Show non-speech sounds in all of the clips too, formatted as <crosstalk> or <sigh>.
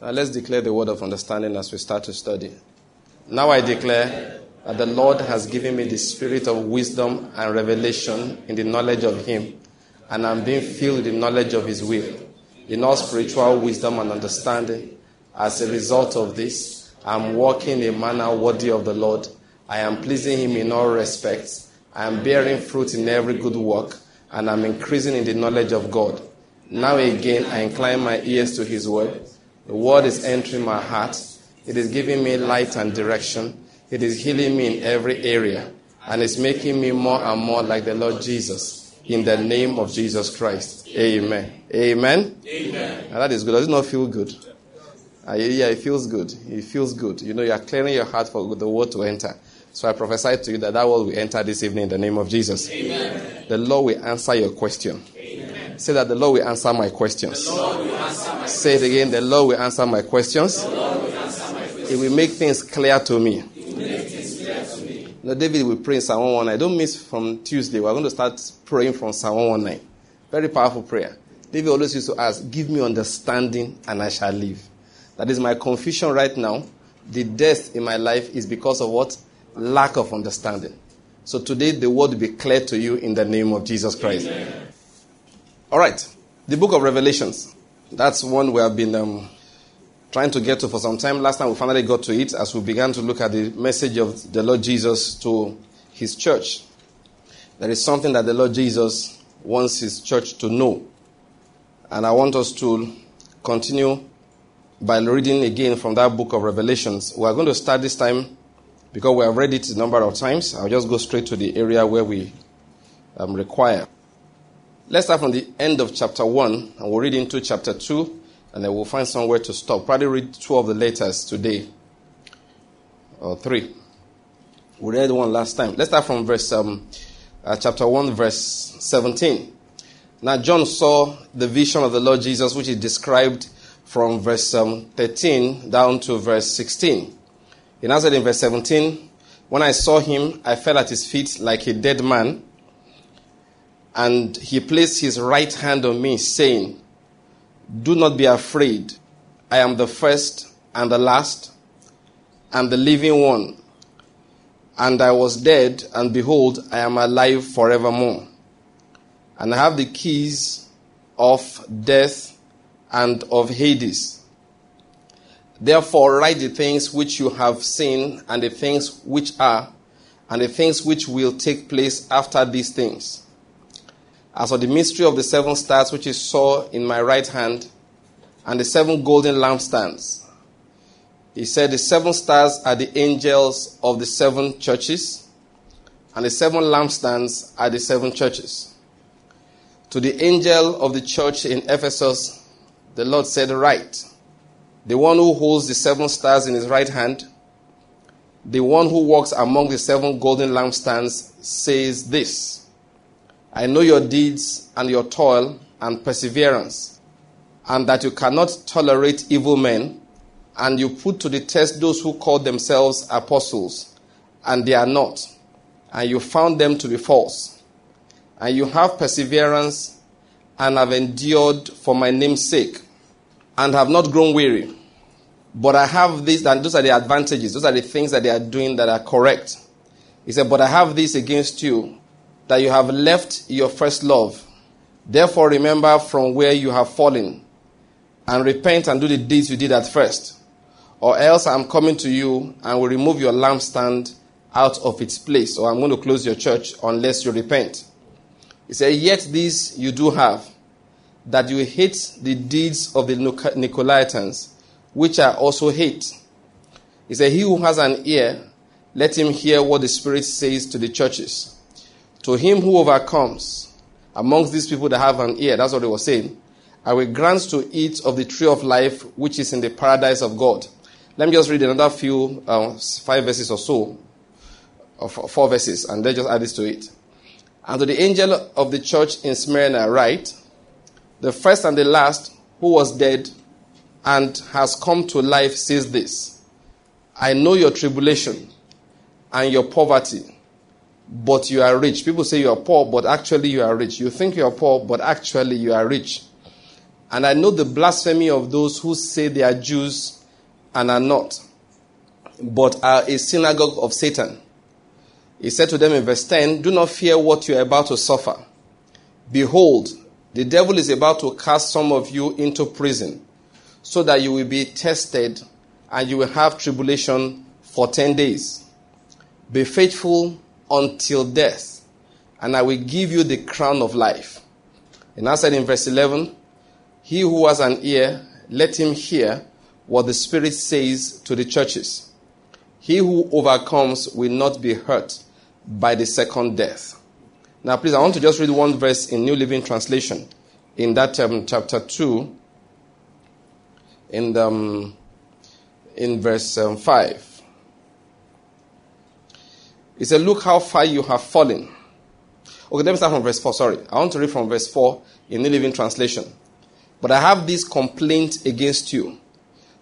Now let's declare the word of understanding as we start to study. Now I declare that the Lord has given me the spirit of wisdom and revelation in the knowledge of Him, and I'm being filled with the knowledge of His will, in all spiritual wisdom and understanding. As a result of this, I'm walking in a manner worthy of the Lord. I am pleasing Him in all respects. I am bearing fruit in every good work, and I'm increasing in the knowledge of God. Now again, I incline my ears to His word. The word is entering my heart. It is giving me light and direction. It is healing me in every area. And it's making me more and more like the Lord Jesus. In the name of Jesus Christ. Amen. Amen. Amen. And that is good. Does it not feel good? Uh, yeah, it feels good. It feels good. You know, you are clearing your heart for the word to enter. So I prophesy to you that that word will enter this evening in the name of Jesus. Amen. The Lord will answer your question. Say that the Lord will answer my questions. Answer my Say it again. The Lord will answer my questions. Will answer my questions. It will make things clear to me. Now, David will pray in Psalm 119. Don't miss from Tuesday. We're going to start praying from Psalm 119. Very powerful prayer. David always used to ask, Give me understanding and I shall live. That is my confusion right now. The death in my life is because of what? Lack of understanding. So today the word will be clear to you in the name of Jesus Christ. Amen. All right. The book of Revelations. That's one we have been um, trying to get to for some time. Last time we finally got to it as we began to look at the message of the Lord Jesus to his church. There is something that the Lord Jesus wants his church to know. And I want us to continue by reading again from that book of Revelations. We are going to start this time because we have read it a number of times. I'll just go straight to the area where we um, require. Let's start from the end of chapter 1 and we'll read into chapter 2 and then we'll find somewhere to stop. Probably read two of the letters today, or three. We read one last time. Let's start from verse um, uh, chapter one, verse seventeen. Now John saw the vision of the Lord Jesus, which is described from verse um, thirteen down to verse sixteen. He answered in verse seventeen, "When I saw him, I fell at his feet like a dead man." And he placed his right hand on me, saying, do not be afraid. I am the first and the last and the living one. And I was dead, and behold, I am alive forevermore. And I have the keys of death and of Hades. Therefore, write the things which you have seen, and the things which are, and the things which will take place after these things as for the mystery of the seven stars which you saw in my right hand, and the seven golden lampstands. He said, The seven stars are the angels of the seven churches, and the seven lampstands are the seven churches. To the angel of the church in Ephesus, the Lord said, Write, the one who holds the seven stars in his right hand, the one who walks among the seven golden lampstands, says this. I know your deeds and your toil and perseverance, and that you cannot tolerate evil men, and you put to the test those who call themselves apostles, and they are not, and you found them to be false. And you have perseverance and have endured for my name's sake, and have not grown weary. But I have this, and those are the advantages, those are the things that they are doing that are correct. He said, But I have this against you that you have left your first love. Therefore, remember from where you have fallen and repent and do the deeds you did at first. Or else I'm coming to you and will remove your lampstand out of its place, or I'm going to close your church unless you repent. He said, Yet this you do have, that you hate the deeds of the Nicolaitans, which I also hate. He said, He who has an ear, let him hear what the Spirit says to the churches. To him who overcomes amongst these people that have an ear, that's what they were saying, I will grant to eat of the tree of life which is in the paradise of God. Let me just read another few, uh, five verses or so, or four verses, and then just add this to it. And to the angel of the church in Smyrna write, the first and the last who was dead and has come to life says this I know your tribulation and your poverty but you are rich. People say you are poor, but actually you are rich. You think you are poor, but actually you are rich. And I know the blasphemy of those who say they are Jews and are not, but are a synagogue of Satan. He said to them in verse 10 Do not fear what you are about to suffer. Behold, the devil is about to cast some of you into prison, so that you will be tested and you will have tribulation for 10 days. Be faithful until death, and I will give you the crown of life. And I said in verse 11, He who has an ear, let him hear what the Spirit says to the churches. He who overcomes will not be hurt by the second death. Now, please, I want to just read one verse in New Living Translation in that um, chapter 2, in, um, in verse um, 5. He said, Look how far you have fallen. Okay, let me start from verse 4. Sorry. I want to read from verse 4 in the Living Translation. But I have this complaint against you.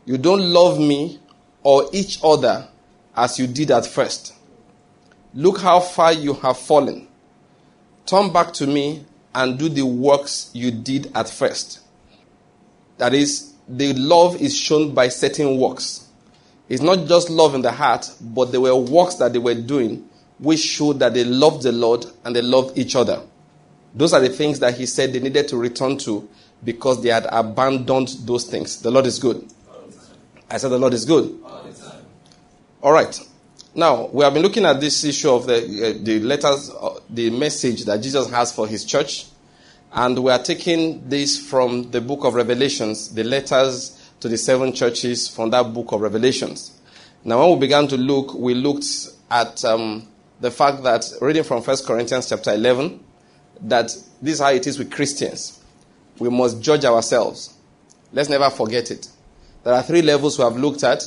You don't love me or each other as you did at first. Look how far you have fallen. Turn back to me and do the works you did at first. That is, the love is shown by certain works. It's not just love in the heart, but there were works that they were doing which showed that they loved the Lord and they loved each other. Those are the things that he said they needed to return to because they had abandoned those things. The Lord is good. I said the Lord is good. All right. Now, we have been looking at this issue of the, uh, the letters, uh, the message that Jesus has for his church. And we are taking this from the book of Revelations, the letters to the seven churches from that book of Revelations. Now, when we began to look, we looked at um, the fact that, reading from 1 Corinthians chapter 11, that this is how it is with Christians. We must judge ourselves. Let's never forget it. There are three levels we have looked at.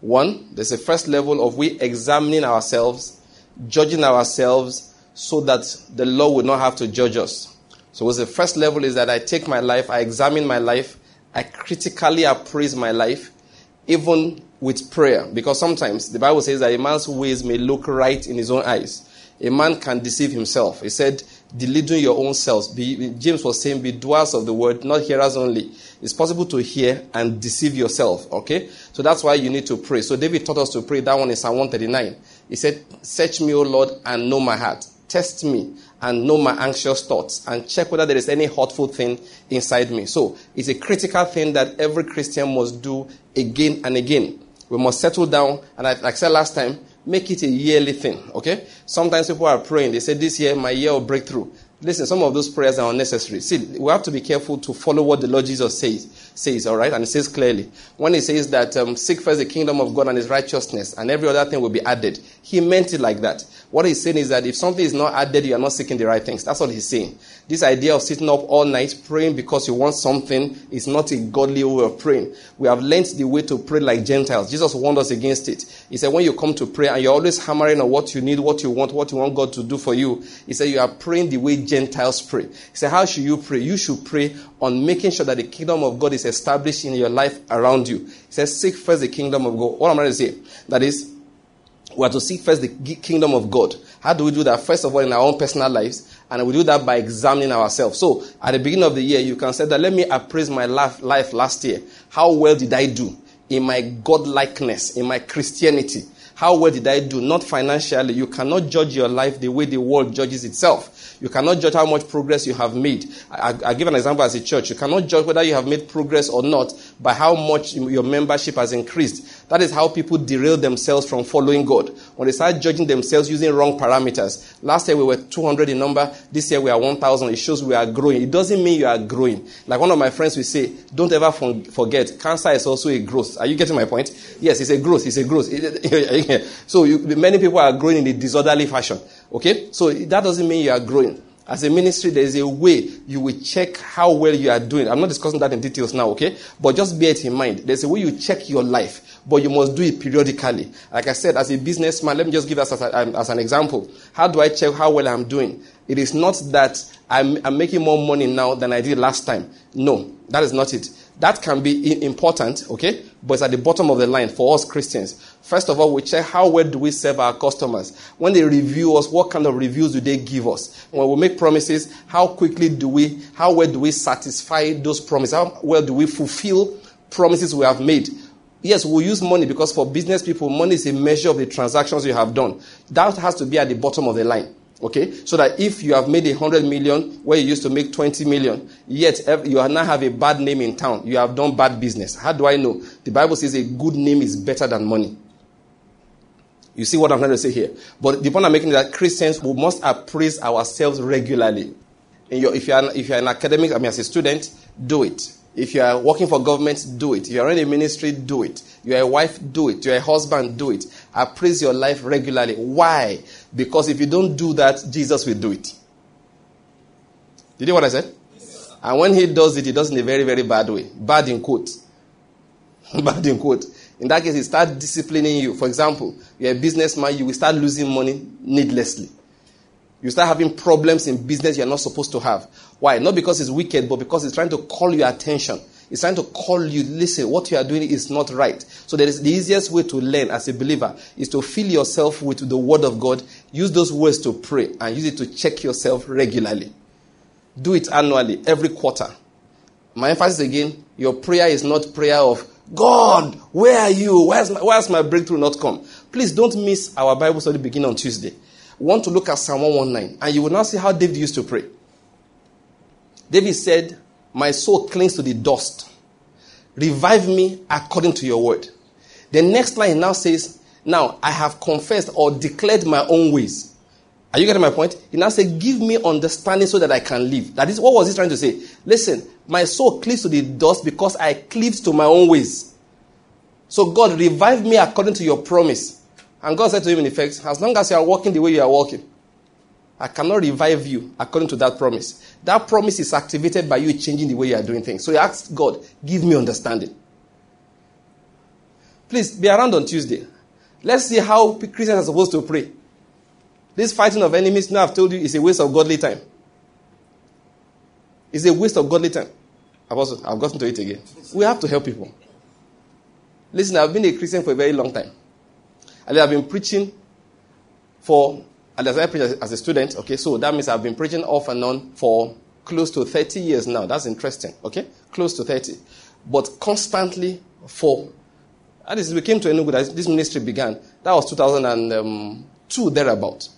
One, there's a first level of we examining ourselves, judging ourselves, so that the law will not have to judge us. So, what's the first level is that I take my life, I examine my life, I critically appraise my life, even with prayer. Because sometimes the Bible says that a man's ways may look right in his own eyes. A man can deceive himself. He said, deluding your own selves. Be, James was saying, be doers of the word, not hearers only. It's possible to hear and deceive yourself. Okay? So that's why you need to pray. So David taught us to pray. That one is Psalm 139. He said, Search me, O Lord, and know my heart. Test me and know my anxious thoughts and check whether there is any hurtful thing inside me. So it's a critical thing that every Christian must do again and again. We must settle down, and like I said last time, make it a yearly thing, okay? Sometimes people are praying, they say, This year, my year will break through. Listen, some of those prayers are unnecessary. See, we have to be careful to follow what the Lord Jesus says, says all right? And it says clearly. When he says that um, seek first the kingdom of God and his righteousness, and every other thing will be added, he meant it like that. What he's saying is that if something is not added, you are not seeking the right things. That's what he's saying. This idea of sitting up all night praying because you want something is not a godly way of praying. We have learned the way to pray like Gentiles. Jesus warned us against it. He said, when you come to pray and you're always hammering on what you need, what you want, what you want God to do for you, he said, you are praying the way Gentiles pray. He said, how should you pray? You should pray on making sure that the kingdom of God is established in your life around you. He says, seek first the kingdom of God. What am I going to say? That is, we are to seek first the kingdom of God. How do we do that? First of all, in our own personal lives, and we do that by examining ourselves. So, at the beginning of the year, you can say that let me appraise my life, life last year. How well did I do in my God likeness, in my Christianity? How well did I do? Not financially. You cannot judge your life the way the world judges itself. You cannot judge how much progress you have made. I, I, give an example as a church. You cannot judge whether you have made progress or not by how much your membership has increased. That is how people derail themselves from following God. When they start judging themselves using wrong parameters. Last year we were 200 in number. This year we are 1,000. It shows we are growing. It doesn't mean you are growing. Like one of my friends will say, don't ever forget, cancer is also a growth. Are you getting my point? Yes, it's a growth. It's a growth. so you, many people are growing in a disorderly fashion. Okay? So that doesn't mean you are growing. As a ministry, there is a way you will check how well you are doing. I'm not discussing that in details now, okay? But just bear it in mind. There's a way you check your life, but you must do it periodically. Like I said, as a businessman, let me just give us as, um, as an example. How do I check how well I'm doing? It is not that I'm, I'm making more money now than I did last time. No, that is not it. That can be important, okay? But it's at the bottom of the line for us Christians. First of all, we check how well do we serve our customers. When they review us, what kind of reviews do they give us? When we make promises, how quickly do we, how well do we satisfy those promises? How well do we fulfill promises we have made? Yes, we use money because for business people, money is a measure of the transactions you have done. That has to be at the bottom of the line. Okay? So that if you have made a hundred million where you used to make 20 million, yet you now have a bad name in town, you have done bad business. How do I know? The Bible says a good name is better than money. You see what I'm trying to say here? But the point I'm making is that Christians we must appraise ourselves regularly. If, you are, if you're an academic, I mean, as a student, do it. If you are working for government, do it. If you are in a ministry, do it. You're a wife, do it. You're a husband, do it. Appraise your life regularly. Why? Because if you don't do that, Jesus will do it. Did you hear what I said? Yes, and when he does it, he does it in a very, very bad way. Bad in quote. <laughs> bad in quote. In that case, he starts disciplining you. For example, you're a businessman, you will start losing money needlessly. You start having problems in business you're not supposed to have. Why? Not because he's wicked, but because he's trying to call your attention. He's trying to call you, listen, what you are doing is not right. So that is the easiest way to learn as a believer is to fill yourself with the word of God. Use those words to pray and use it to check yourself regularly. Do it annually, every quarter. My emphasis again, your prayer is not prayer of God, where are you? Where's my, where's my breakthrough not come? Please don't miss our Bible study beginning on Tuesday. We want to look at Psalm 119, and you will now see how David used to pray. David said, My soul clings to the dust. Revive me according to your word. The next line now says, Now I have confessed or declared my own ways. Are you getting my point? He now said, Give me understanding so that I can live. That is, what was he trying to say? Listen, my soul cleaves to the dust because I cleave to my own ways. So, God, revive me according to your promise. And God said to him, in effect, As long as you are walking the way you are walking, I cannot revive you according to that promise. That promise is activated by you changing the way you are doing things. So you ask God, give me understanding. Please be around on Tuesday. Let's see how Christians are supposed to pray. This fighting of enemies, now I've told you, is a waste of godly time. It's a waste of godly time. I've also I've gotten to it again. We have to help people. Listen, I've been a Christian for a very long time. And I've been preaching for and as I preach as a student, okay, so that means I've been preaching off and on for close to 30 years now. That's interesting, okay? Close to 30. But constantly for, that is, we came to Enugu, this ministry began. That was 2002, thereabout.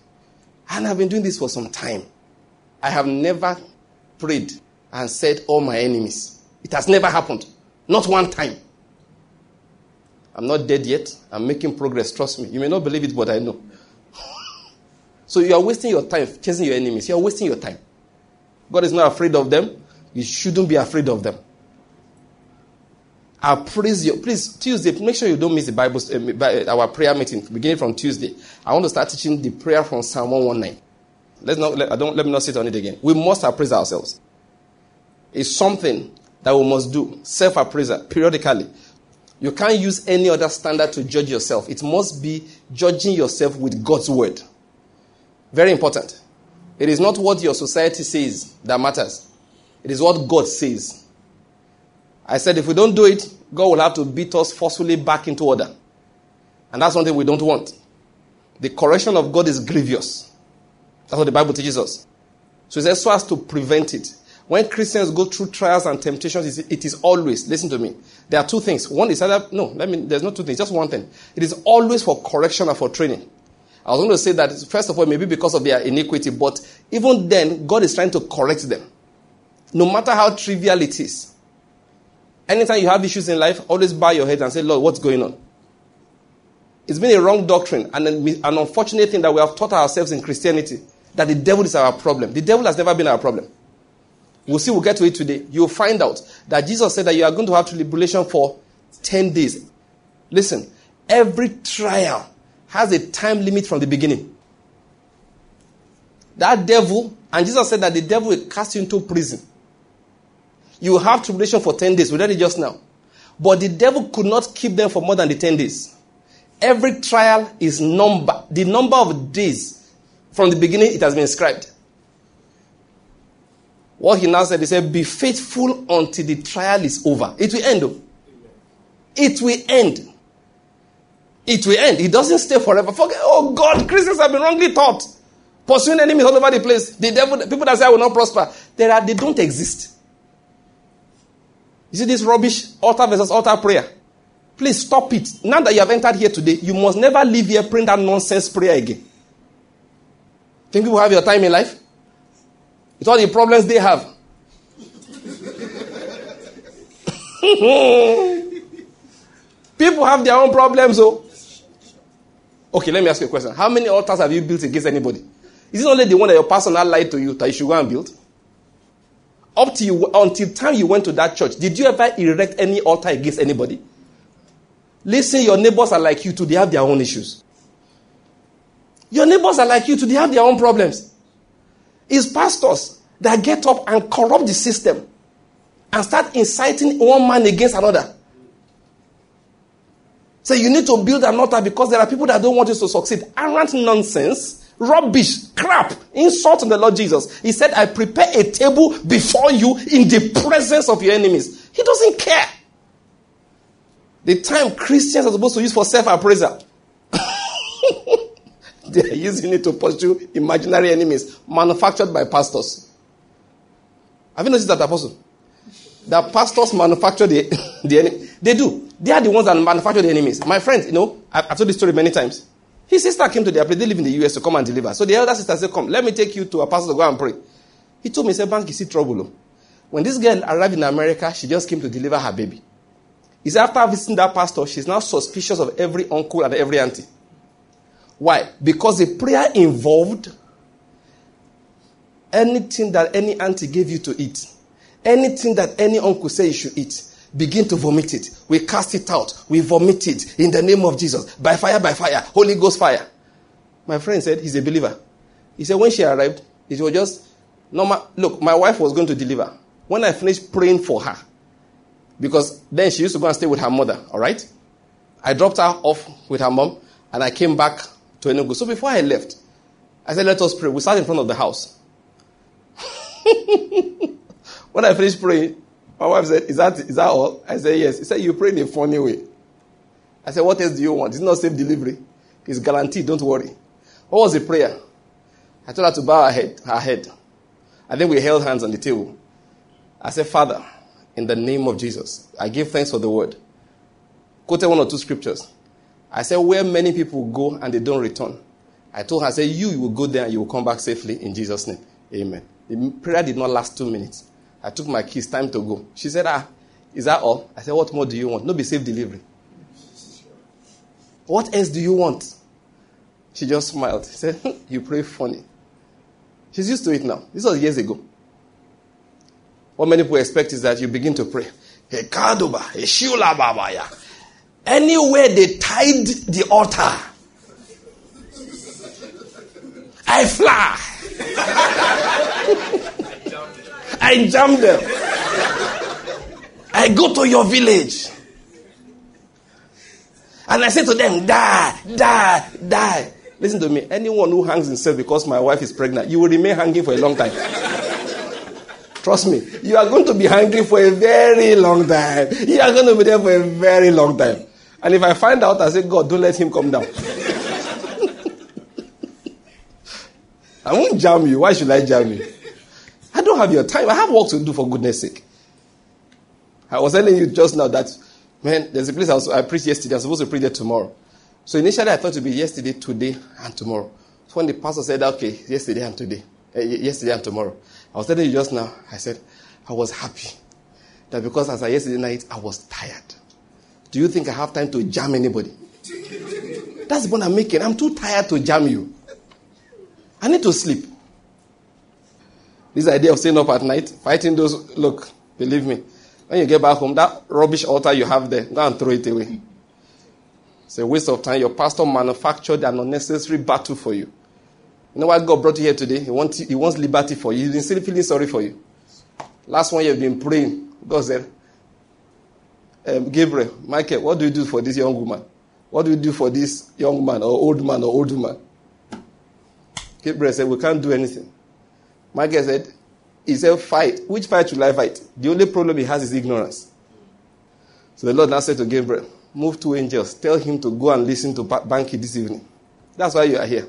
And I've been doing this for some time. I have never prayed and said, all my enemies. It has never happened. Not one time. I'm not dead yet. I'm making progress, trust me. You may not believe it, but I know. So you are wasting your time chasing your enemies. You are wasting your time. God is not afraid of them. You shouldn't be afraid of them. I praise you. Please, Tuesday, make sure you don't miss the Bible, uh, our prayer meeting beginning from Tuesday. I want to start teaching the prayer from Psalm 119. Let's not, let, I don't, let me not sit on it again. We must appraise ourselves. It's something that we must do. Self appraisal, periodically. You can't use any other standard to judge yourself. It must be judging yourself with God's word. Very important. It is not what your society says that matters, it is what God says. I said, if we don't do it, God will have to beat us forcefully back into order. And that's something we don't want. The correction of God is grievous. That's what the Bible teaches us. So it says, so as to prevent it. When Christians go through trials and temptations, it is always, listen to me, there are two things. One is either, no, let me, there's not two things, just one thing. It is always for correction and for training. I was going to say that, first of all, maybe because of their iniquity, but even then, God is trying to correct them. No matter how trivial it is. Anytime you have issues in life, always bow your head and say, Lord, what's going on? It's been a wrong doctrine and an unfortunate thing that we have taught ourselves in Christianity that the devil is our problem. The devil has never been our problem. We'll see, we'll get to it today. You'll find out that Jesus said that you are going to have tribulation for 10 days. Listen, every trial has a time limit from the beginning. That devil, and Jesus said that the devil will cast you into prison. You will have tribulation for 10 days. We read it just now. But the devil could not keep them for more than the 10 days. Every trial is number. The number of days from the beginning it has been inscribed. What he now said, he said, Be faithful until the trial is over. It will end. Though. It will end. It will end. It doesn't stay forever. Forget, oh God, Christians have been wrongly taught. Pursuing enemies all over the place. The devil, people that say I will not prosper, they, are, they don't exist. You see this rubbish altar versus altar prayer? Please stop it. Now that you have entered here today, you must never leave here praying that nonsense prayer again. Think people have your time in life? With all the problems they have. <laughs> people have their own problems, oh. Okay, let me ask you a question. How many altars have you built against anybody? Is it only the one that your pastor lied to you that you should go and build? Up to you, until time you went to that church, did you ever erect any altar against anybody? Listen, your neighbors are like you too. They have their own issues. Your neighbors are like you too. They have their own problems. It's pastors that get up and corrupt the system and start inciting one man against another. Say so you need to build an altar because there are people that don't want you to succeed. Arrant nonsense rubbish, crap, insult on the Lord Jesus. He said, I prepare a table before you in the presence of your enemies. He doesn't care. The time Christians are supposed to use for self appraisal, <laughs> they are using it to pursue imaginary enemies manufactured by pastors. Have you noticed that, Apostle? That pastors manufacture the, <laughs> the enemy. They do. They are the ones that manufacture the enemies. My friends, you know, I've, I've told this story many times. His sister came to their place. They live in the US to come and deliver. So the elder sister said, Come, let me take you to a pastor to go and pray. He told me, he said, Banky, you see trouble. Oh. When this girl arrived in America, she just came to deliver her baby. He said, after visiting that pastor, she's now suspicious of every uncle and every auntie. Why? Because the prayer involved anything that any auntie gave you to eat, anything that any uncle said you should eat begin to vomit it. We cast it out. We vomit it in the name of Jesus. By fire, by fire. Holy Ghost fire. My friend said he's a believer. He said when she arrived, it was just normal. Look, my wife was going to deliver. When I finished praying for her, because then she used to go and stay with her mother, all right? I dropped her off with her mom and I came back to Enugu. So before I left, I said, let us pray. We sat in front of the house. <laughs> when I finished praying, my wife said, Is that, is that all? I said, Yes. He said, You pray in a funny way. I said, What else do you want? It's not safe delivery. It's guaranteed, don't worry. What was the prayer? I told her to bow her head, her head. And then we held hands on the table. I said, Father, in the name of Jesus, I give thanks for the word. Quoted one or two scriptures. I said, Where many people go and they don't return. I told her, I said, You, you will go there and you will come back safely in Jesus' name. Amen. The prayer did not last two minutes. I took my keys, time to go. She said, Ah, is that all? I said, What more do you want? No, be safe delivery. What else do you want? She just smiled. She said, You pray funny. She's used to it now. This was years ago. What many people expect is that you begin to pray. Anywhere they tied the altar, I fly. <laughs> I jam them. I go to your village. And I say to them, die, die, die. Listen to me. Anyone who hangs himself because my wife is pregnant, you will remain hanging for a long time. Trust me. You are going to be hungry for a very long time. You are going to be there for a very long time. And if I find out, I say, God, don't let him come down. <laughs> I won't jam you. Why should I jam you? I don't have your time. I have work to do for goodness sake. I was telling you just now that, man, there's a place I, was, I preached yesterday. I'm supposed to preach there tomorrow. So initially I thought it would be yesterday, today, and tomorrow. So when the pastor said, okay, yesterday and today, uh, yesterday and tomorrow, I was telling you just now, I said, I was happy that because as I yesterday night, I was tired. Do you think I have time to jam anybody? That's point I'm making. I'm too tired to jam you. I need to sleep. This idea of staying up at night, fighting those, look, believe me, when you get back home, that rubbish altar you have there, go and throw it away. It's a waste of time. Your pastor manufactured an unnecessary battle for you. You know why God brought you here today? He wants, he wants liberty for you. He's been still feeling sorry for you. Last one you've been praying. God said, um, Gabriel, Michael, what do you do for this young woman? What do you do for this young man or old man or old woman? Gabriel said, We can't do anything. Michael said, He said, Fight. Which fight should I fight? The only problem he has is ignorance. So the Lord now said to Gabriel, Move two angels. Tell him to go and listen to Banky this evening. That's why you are here.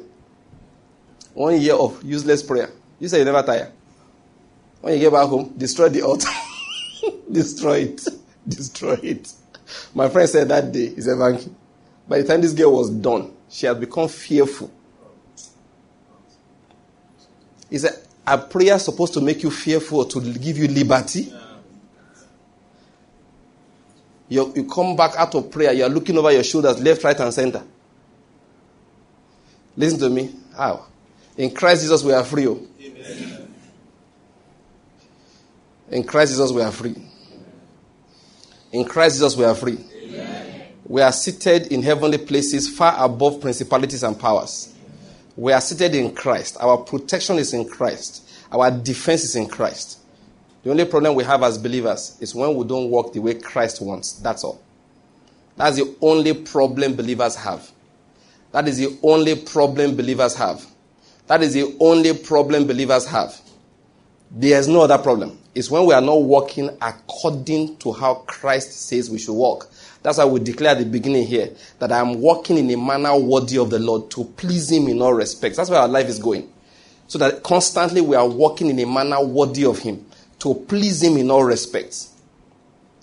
One year of useless prayer. You say you never tire. When you get back home, destroy the altar. <laughs> destroy it. Destroy it. My friend said that day, he said, Banky. By the time this girl was done, she had become fearful. He said, Are prayers supposed to make you fearful or to give you liberty? You, you come back out of prayer, you are looking over your shoulders, left, right, and center. Listen to me. How? In Christ Jesus, we are free. Oh. In Christ Jesus, we are free. In Christ Jesus, we are free. Amen. We are seated in heavenly places far above principalities and powers. We are seated in Christ. Our protection is in Christ. Our defense is in Christ. The only problem we have as believers is when we don't walk the way Christ wants. That's all. That's the only problem believers have. That is the only problem believers have. That is the only problem believers have. There's no other problem. It's when we are not walking according to how Christ says we should walk. That's why we declare at the beginning here that I am walking in a manner worthy of the Lord to please Him in all respects. That's where our life is going. So that constantly we are walking in a manner worthy of Him to please Him in all respects.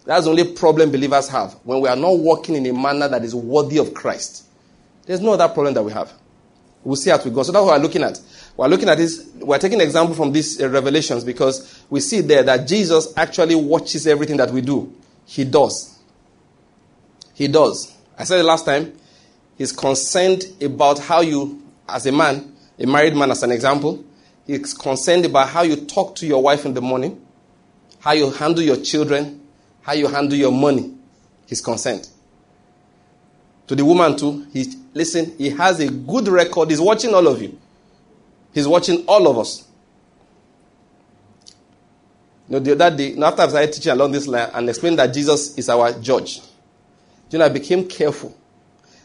That's the only problem believers have when we are not walking in a manner that is worthy of Christ. There's no other problem that we have. We'll see as we go. So that's what we're looking at. We're looking at this, we're taking an example from these uh, revelations because we see there that Jesus actually watches everything that we do. He does. He does. I said it last time. He's concerned about how you, as a man, a married man as an example, he's concerned about how you talk to your wife in the morning, how you handle your children, how you handle your money. He's concerned. To the woman too, he listen, he has a good record. He's watching all of you. He's watching all of us. You know, the other day, after I started teaching along this line and explained that Jesus is our judge, you know, I became careful.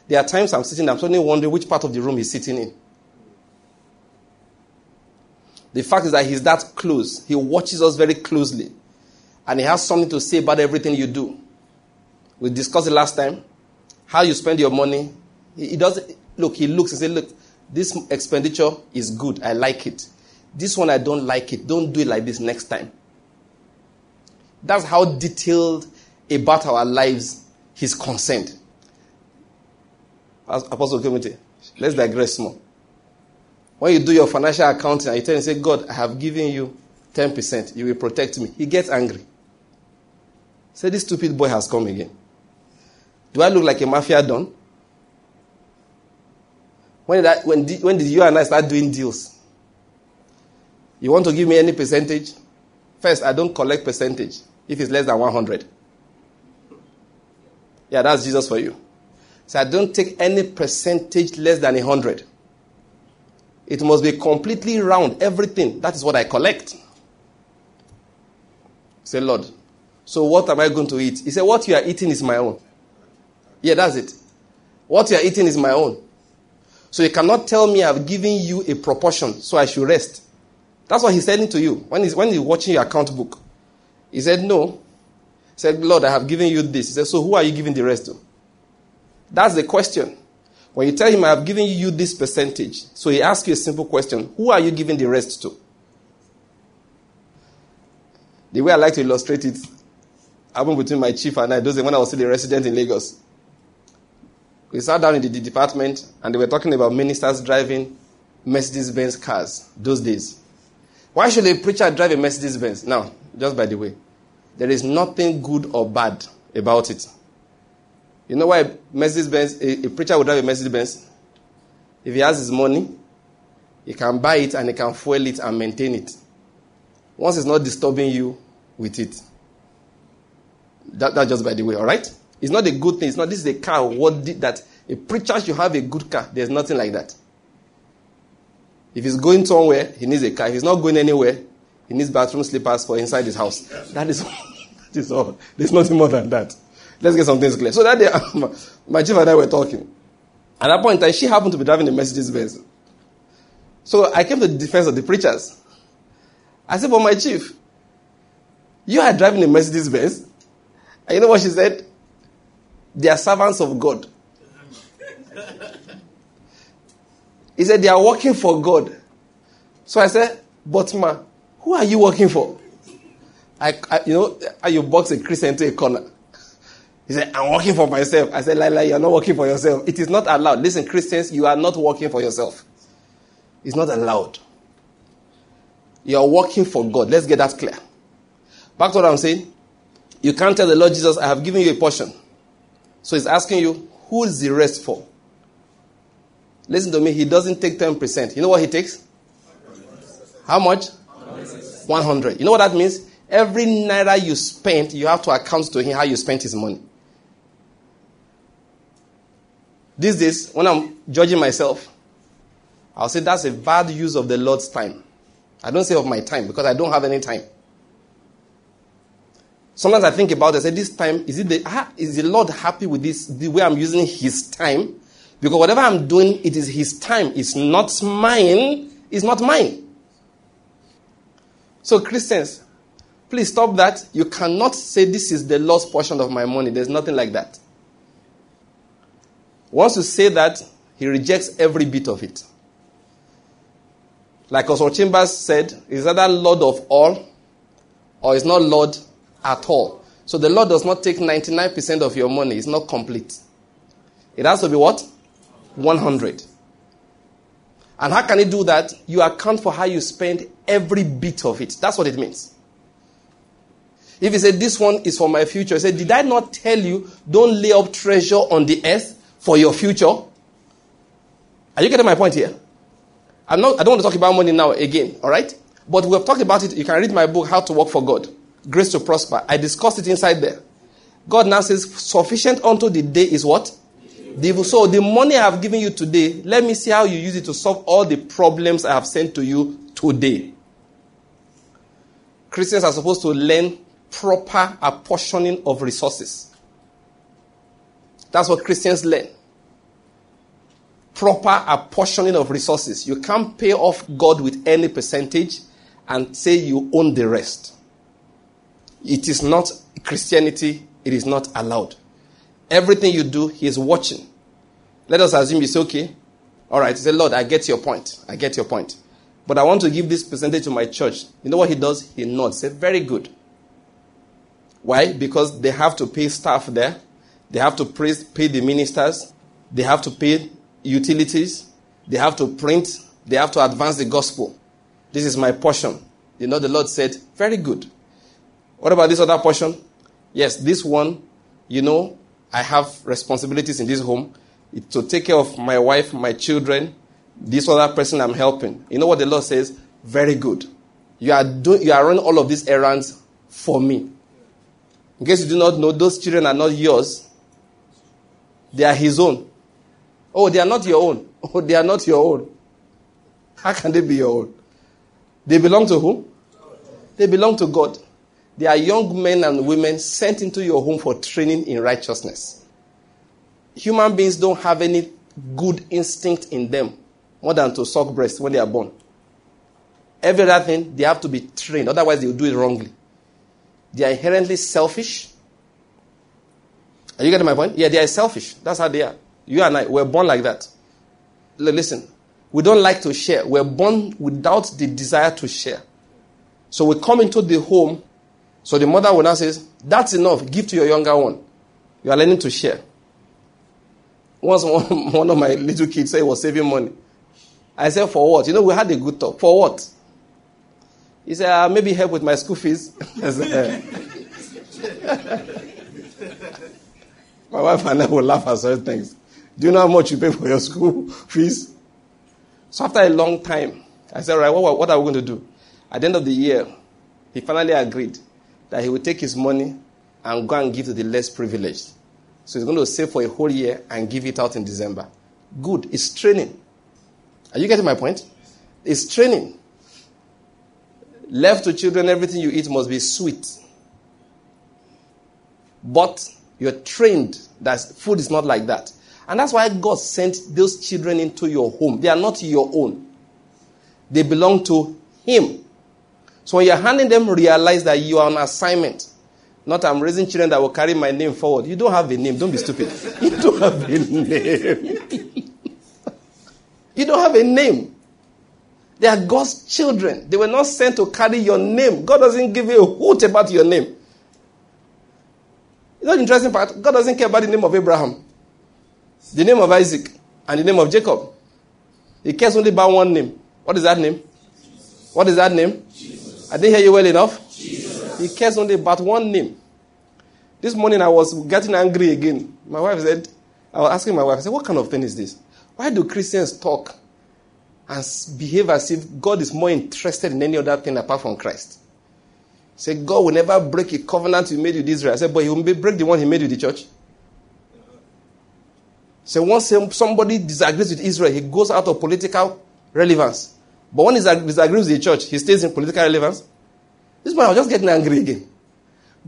There are times I'm sitting, I'm suddenly wondering which part of the room he's sitting in. The fact is that he's that close. He watches us very closely. And he has something to say about everything you do. We discussed it last time. How you spend your money. He, he doesn't look, he looks and says, Look, this expenditure is good. I like it. This one I don't like it. Don't do it like this next time. That's how detailed about our lives he's concerned. Apostle Timothy, let's digress more. When you do your financial accounting and you tell him, say, God, I have given you 10%, you will protect me. He gets angry. Say, this stupid boy has come again. Do I look like a mafia don? When did, I, when, did, when did you and I start doing deals? You want to give me any percentage? First, I don't collect percentage if it's less than 100. Yeah, that's Jesus for you. So I don't take any percentage less than 100. It must be completely round, everything. That is what I collect. Say, Lord, so what am I going to eat? He said, What you are eating is my own. Yeah, that's it. What you are eating is my own. So you cannot tell me I've given you a proportion, so I should rest. That's what he's saying to you when he's, when he's watching your account book. He said, No. He said, Lord, I have given you this. He said, So who are you giving the rest to? That's the question. When you tell him, I have given you this percentage, so he asks you a simple question Who are you giving the rest to? The way I like to illustrate it happened between my chief and I, those when I was still a resident in Lagos. We sat down in the department and they were talking about ministers driving Mercedes Benz cars those days. Why should a preacher drive a Mercedes Benz? Now, just by the way, there is nothing good or bad about it. You know why Mercedes Benz, a, a preacher would drive a Mercedes Benz? If he has his money, he can buy it and he can fuel it and maintain it. Once it's not disturbing you with it. That, that's just by the way, all right? It's not a good thing. It's not, this is a car. What did that? A preacher should have a good car. There's nothing like that. If he's going somewhere, he needs a car. If he's not going anywhere, he needs bathroom slippers for inside his house. That is, <laughs> that is all. There's nothing more than that. Let's get some things clear. So that day, <laughs> my chief and I were talking. At that point in time, she happened to be driving a Mercedes Benz. So I came to the defense of the preachers. I said, but my chief, you are driving a Mercedes Benz. And you know what she said? They are servants of God. he said, they are working for God. So I said, but ma, who are you working for? I, I you know, are you box a Christian into a corner. He said, I'm working for myself. I said, Lila, you're not working for yourself. It is not allowed. Listen, Christians, you are not working for yourself. It's not allowed. You are working for God. Let's get that clear. Back to what I'm saying. You can't tell the Lord Jesus, I have given you a portion. So he's asking you, who is the rest for? Listen to me, he doesn't take 10%. You know what he takes? How much? 100. You know what that means? Every naira you spent, you have to account to him how you spent his money. These days, when I'm judging myself, I'll say that's a bad use of the Lord's time. I don't say of my time because I don't have any time. Sometimes I think about it, I say, this time, is it the, is the Lord happy with this, the way I'm using his time? Because whatever I'm doing, it is his time. It's not mine. It's not mine. So Christians, please stop that. You cannot say this is the lost portion of my money. There's nothing like that. Once you say that, he rejects every bit of it. Like Oswald Chambers said, is either Lord of all or is not Lord at all. So the Lord does not take 99% of your money. It's not complete. It has to be what? 100. And how can he do that? You account for how you spend every bit of it. That's what it means. If he said, This one is for my future, he said, Did I not tell you, don't lay up treasure on the earth for your future? Are you getting my point here? I'm not, I don't want to talk about money now again, all right? But we have talked about it. You can read my book, How to Work for God, Grace to Prosper. I discussed it inside there. God now says, Sufficient unto the day is what? So the money I have given you today, let me see how you use it to solve all the problems I have sent to you today. Christians are supposed to learn proper apportioning of resources. That's what Christians learn. Proper apportioning of resources. You can't pay off God with any percentage and say you own the rest. It is not Christianity, it is not allowed. Everything you do, He is watching. Let us assume say, okay, all right, say, Lord, I get your point. I get your point. But I want to give this percentage to my church. You know what he does? He nods. Say, very good. Why? Because they have to pay staff there. They have to pay the ministers. They have to pay utilities. They have to print. They have to advance the gospel. This is my portion. You know, the Lord said, very good. What about this other portion? Yes, this one, you know, I have responsibilities in this home to take care of my wife, my children, this other person I'm helping. You know what the Lord says? Very good. You are doing, you are running all of these errands for me. In case you do not know, those children are not yours. They are his own. Oh, they are not your own. <laughs> Oh, they are not your own. How can they be your own? They belong to whom? They belong to God. They are young men and women sent into your home for training in righteousness. Human beings don't have any good instinct in them more than to suck breast when they are born. Every other thing, they have to be trained, otherwise, they will do it wrongly. They are inherently selfish. Are you getting my point? Yeah, they are selfish. That's how they are. You and I, we're born like that. Listen, we don't like to share. We're born without the desire to share. So we come into the home. So the mother will now says, That's enough. Give to your younger one. You are learning to share. Once <laughs> one, one of my little kids said he was saving money. I said, For what? You know, we had a good talk. For what? He said, uh, maybe help with my school fees. <laughs> <laughs> my wife and I will laugh at certain things. Do you know how much you pay for your school fees? So after a long time, I said, all right, what, what are we going to do? At the end of the year, he finally agreed that he will take his money and go and give to the less privileged. So he's going to save for a whole year and give it out in December. Good. It's training. Are you getting my point? It's training. Left to children, everything you eat must be sweet. But you're trained that food is not like that. And that's why God sent those children into your home. They are not your own, they belong to Him. So when you're handing them, realize that you are on assignment. Not I'm raising children that will carry my name forward. You don't have a name. Don't be stupid. <laughs> You don't have a name. <laughs> you don't have a name. They are God's children. They were not sent to carry your name. God doesn't give you a hoot about your name. You know the interesting part? God doesn't care about the name of Abraham, the name of Isaac, and the name of Jacob. He cares only about one name. What is that name? What is that name? Jesus. I didn't hear you well enough. Jesus. He cares only about one name. This morning I was getting angry again. My wife said, I was asking my wife, I said, what kind of thing is this? Why do Christians talk and behave as if God is more interested in any other thing apart from Christ? Say, God will never break a covenant he made with Israel. I said, but he will break the one he made with the church. So once somebody disagrees with Israel, he goes out of political relevance. But when he disagrees with the church, he stays in political relevance. This man I was just getting angry again.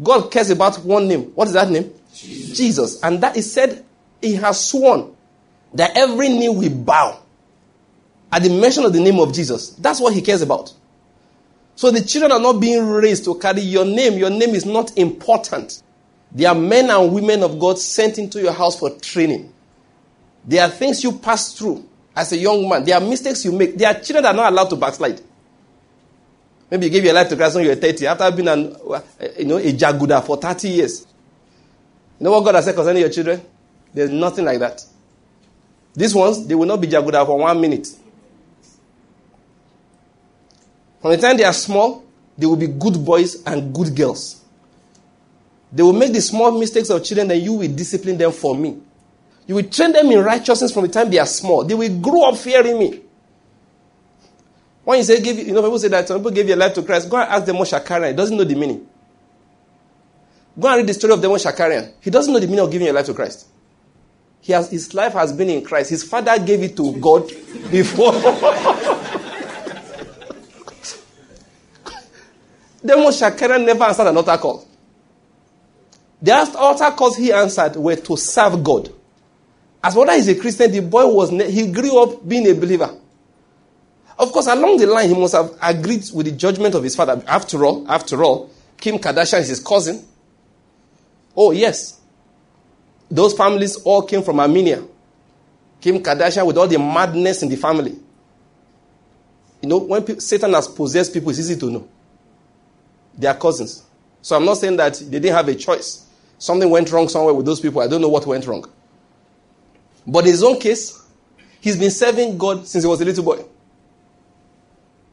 God cares about one name. What is that name? Jesus. Jesus. And that is said, he has sworn that every knee will bow at the mention of the name of Jesus. That's what he cares about. So the children are not being raised to carry your name. Your name is not important. They are men and women of God sent into your house for training. There are things you pass through as a young man. There are mistakes you make. There are children that are not allowed to backslide. Maybe you gave your life to Christ when you were 30, after being an, you know, a jaguda for 30 years. You know what God has said concerning your children? There's nothing like that. These ones, they will not be jaguda for one minute. From the time they are small, they will be good boys and good girls. They will make the small mistakes of children, and you will discipline them for me. You will train them in righteousness from the time they are small. They will grow up fearing me. When you say give, you know, people say that some people gave their life to Christ. Go and ask Demos Shakarian. He doesn't know the meaning. Go and read the story of Demos Shakarian. He doesn't know the meaning of giving your life to Christ. He has, his life has been in Christ. His father gave it to God <laughs> before. <laughs> Demos Shakarian never answered an altar call. The altar calls he answered were to serve God. As whether he's a Christian, the boy was he grew up being a believer. Of course, along the line, he must have agreed with the judgment of his father. After all, after all, Kim Kardashian is his cousin. Oh yes, those families all came from Armenia. Kim Kardashian with all the madness in the family. You know, when Satan has possessed people, it's easy to know. They are cousins. So I'm not saying that they didn't have a choice. Something went wrong somewhere with those people. I don't know what went wrong. But in his own case, he's been serving God since he was a little boy.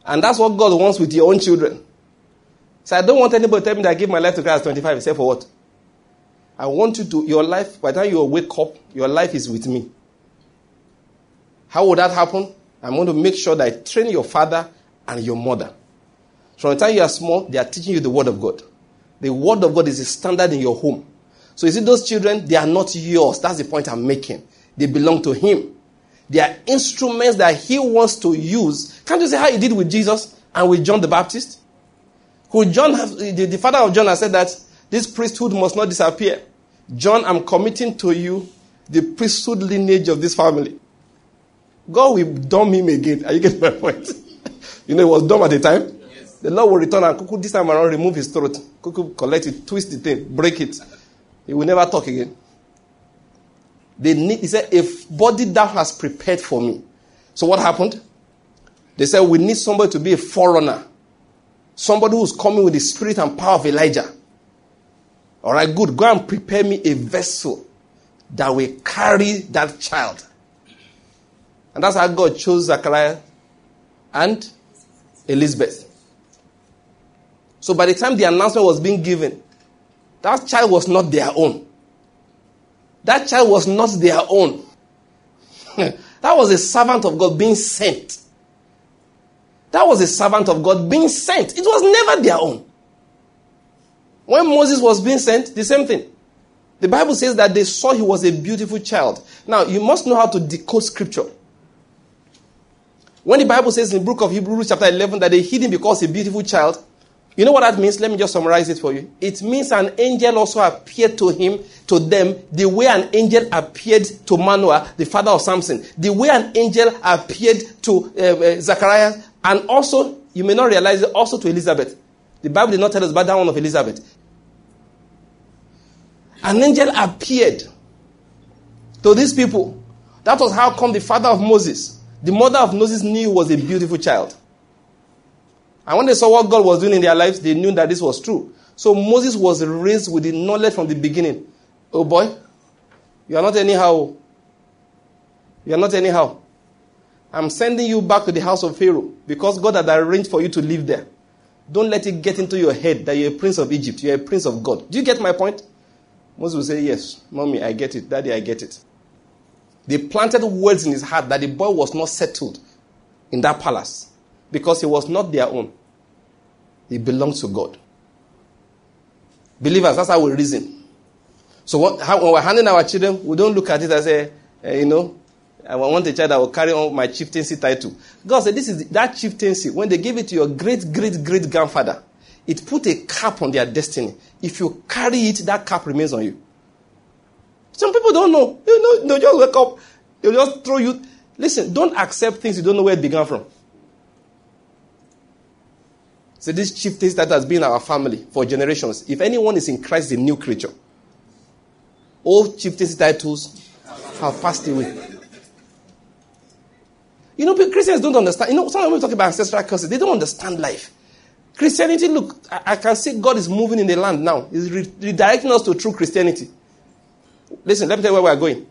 And that's what God wants with your own children. So I don't want anybody to tell me that I give my life to Christ at 25. Except for what? I want you to, your life, by the time you wake up, your life is with me. How would that happen? I'm going to make sure that I train your father and your mother. From the time you are small, they are teaching you the Word of God. The Word of God is a standard in your home. So you see, those children, they are not yours. That's the point I'm making. They belong to Him. They are instruments that He wants to use. Can't you see how He did with Jesus and with John the Baptist? Who John, the, the father of John has said that this priesthood must not disappear. John, I'm committing to you the priesthood lineage of this family. God will dumb him again. Are you getting my point? <laughs> you know, he was dumb at the time. The Lord will return and Kuku this time around remove his throat. Kuku collect it, twist the thing, break it. He will never talk again. They need, he said, a body thou hast prepared for me. So what happened? They said, we need somebody to be a forerunner. Somebody who's coming with the spirit and power of Elijah. All right, good. Go and prepare me a vessel that will carry that child. And that's how God chose Zachariah and Elizabeth. So by the time the announcement was being given, that child was not their own. That child was not their own. <laughs> that was a servant of God being sent. That was a servant of God being sent. It was never their own. When Moses was being sent, the same thing. The Bible says that they saw he was a beautiful child. Now, you must know how to decode scripture. When the Bible says in the book of Hebrews, chapter 11, that they hid him because a beautiful child, you know what that means? Let me just summarize it for you. It means an angel also appeared to him, to them, the way an angel appeared to Manoah, the father of Samson, the way an angel appeared to uh, uh, Zachariah, and also you may not realize it, also to Elizabeth. The Bible did not tell us about that one of Elizabeth. An angel appeared to these people. That was how come the father of Moses, the mother of Moses knew was a beautiful child. And when they saw what God was doing in their lives, they knew that this was true. So Moses was raised with the knowledge from the beginning. Oh boy, you are not anyhow. You are not anyhow. I'm sending you back to the house of Pharaoh because God had arranged for you to live there. Don't let it get into your head that you're a prince of Egypt. You're a prince of God. Do you get my point? Moses will say, Yes, mommy, I get it. Daddy, I get it. They planted words in his heart that the boy was not settled in that palace because he was not their own. He belonged to God. Believers, that's how we reason. So what, how, when we're handing our children, we don't look at it as a, you know, I want a child that will carry on my chieftaincy title. God said, this is that chieftaincy. When they gave it to your great, great, great grandfather, it put a cap on their destiny. If you carry it, that cap remains on you. Some people don't know. You know, they'll just wake up, they'll just throw you. Listen, don't accept things you don't know where it began from. So this chieftaincy that has been our family for generations. If anyone is in Christ, a new creature. All chieftaincy titles have passed away. You know, Christians don't understand. You know, some people talk about ancestral curses. They don't understand life. Christianity, look, I, I can see God is moving in the land now. He's re- redirecting us to true Christianity. Listen, let me tell you where we are going.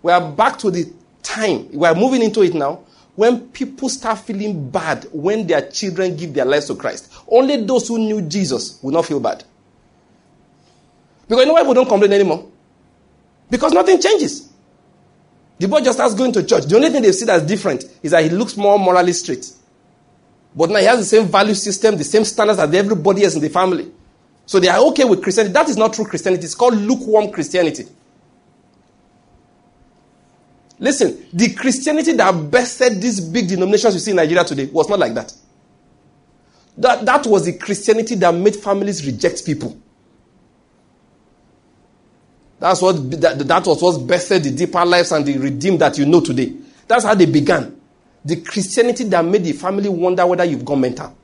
We are back to the time, we are moving into it now, when people start feeling bad when their children give their lives to Christ. Only those who knew Jesus will not feel bad. Because you know why we don't complain anymore? Because nothing changes. The boy just starts going to church. The only thing they see that's different is that he looks more morally straight. But now he has the same value system, the same standards as everybody else in the family. So they are okay with Christianity. That is not true Christianity. It's called lukewarm Christianity. Listen, the Christianity that bested these big denominations you see in Nigeria today was not like that. That, that was the Christianity that made families reject people. That's what that, that was what birthed the deeper lives and the redeemed that you know today. That's how they began. The Christianity that made the family wonder whether you've gone mental.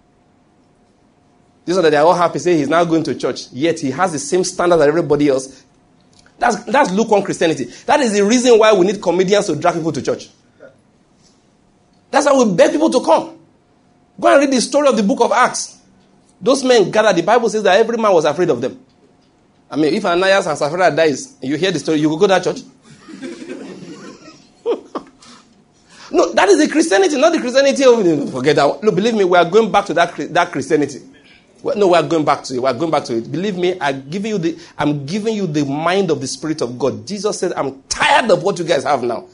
This is that they're all happy, say he's now going to church, yet he has the same standard as everybody else. That's, that's lukewarm Christianity. That is the reason why we need comedians to drag people to church. That's why we beg people to come. Go and read the story of the book of Acts. Those men gathered, the Bible says that every man was afraid of them. I mean, if Ananias and Sapphira dies, you hear the story, you will go to that church? <laughs> no, that is the Christianity, not the Christianity of, forget that. Look, believe me, we are going back to that, that Christianity. No, we are going back to it. We are going back to it. Believe me, I give you the, I'm giving you the mind of the Spirit of God. Jesus said, I'm tired of what you guys have now.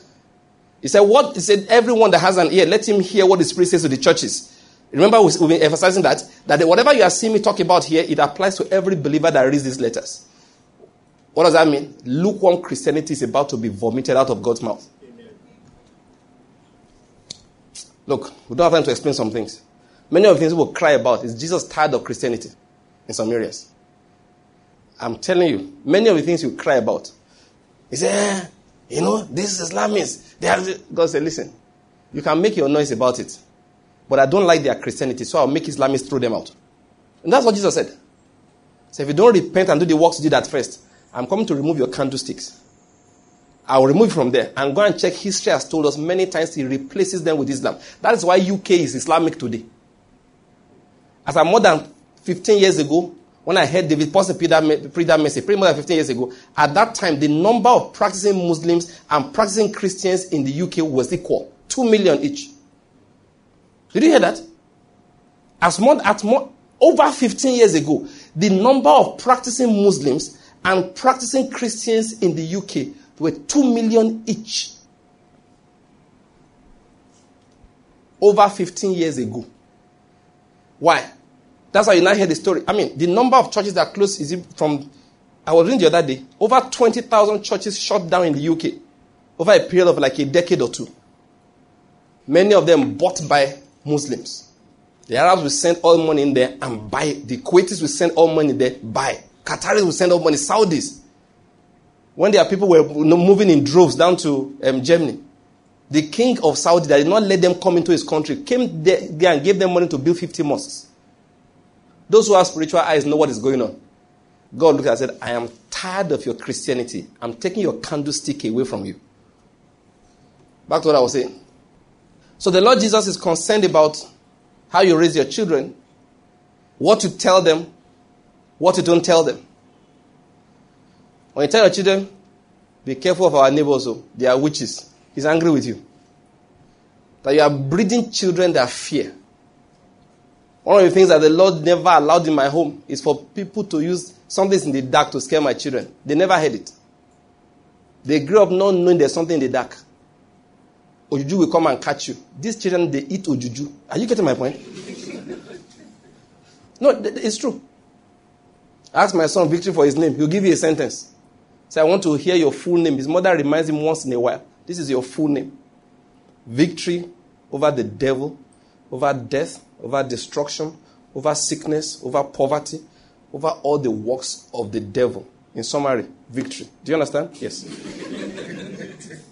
He said, what? He said, everyone that has an ear, let him hear what the Spirit says to the churches. Remember, we've been emphasizing that, that whatever you are seeing me talk about here, it applies to every believer that reads these letters. What does that mean? Lukewarm Christianity is about to be vomited out of God's mouth. Amen. Look, we don't have time to explain some things. Many of the things we'll cry about is Jesus tired of Christianity in some areas. I'm telling you, many of the things you cry about. He said, eh, you know, this is Islamists. They have God said, listen, you can make your noise about it. But I don't like their Christianity, so I'll make Islamists throw them out. And that's what Jesus said. So if you don't repent and do the works, you do that first. I'm coming to remove your candlesticks. I will remove from there and go and check. History has told us many times he replaces them with Islam. That is why UK is Islamic today. As I more than 15 years ago, when I heard David Pawson preach that message, pretty more than 15 years ago, at that time, the number of practicing Muslims and practicing Christians in the UK was equal. Two million each. Did you hear that? As more, at more, over 15 years ago, the number of practicing Muslims and practicing Christians in the UK were 2 million each. Over 15 years ago. Why? That's how you now hear the story. I mean, the number of churches that closed is from, I was reading the other day, over 20,000 churches shut down in the UK over a period of like a decade or two. Many of them bought by Muslims. The Arabs will send all money in there and buy. The Kuwaitis will send all money there, buy. Qataris will send all money. Saudis. When there are people were moving in droves down to um, Germany. The king of Saudi that did not let them come into his country came there and gave them money to build 50 mosques. Those who have spiritual eyes know what is going on. God looked and said, I am tired of your Christianity. I'm taking your candlestick away from you. Back to what I was saying. So the Lord Jesus is concerned about how you raise your children, what to tell them, what you don't tell them. When you tell your children, be careful of our neighbors, oh, they are witches. He's angry with you. That you are breeding children that fear. One of the things that the Lord never allowed in my home is for people to use something in the dark to scare my children. They never heard it. They grew up not knowing there's something in the dark. Ojuju will come and catch you. These children, they eat ojuju. Are you getting my point? <laughs> no, it's true. Ask my son Victory for his name. He'll give you a sentence. Say, I want to hear your full name. His mother reminds him once in a while. This is your full name. Victory over the devil, over death, over destruction, over sickness, over poverty, over all the works of the devil. In summary, victory. Do you understand? Yes. <laughs>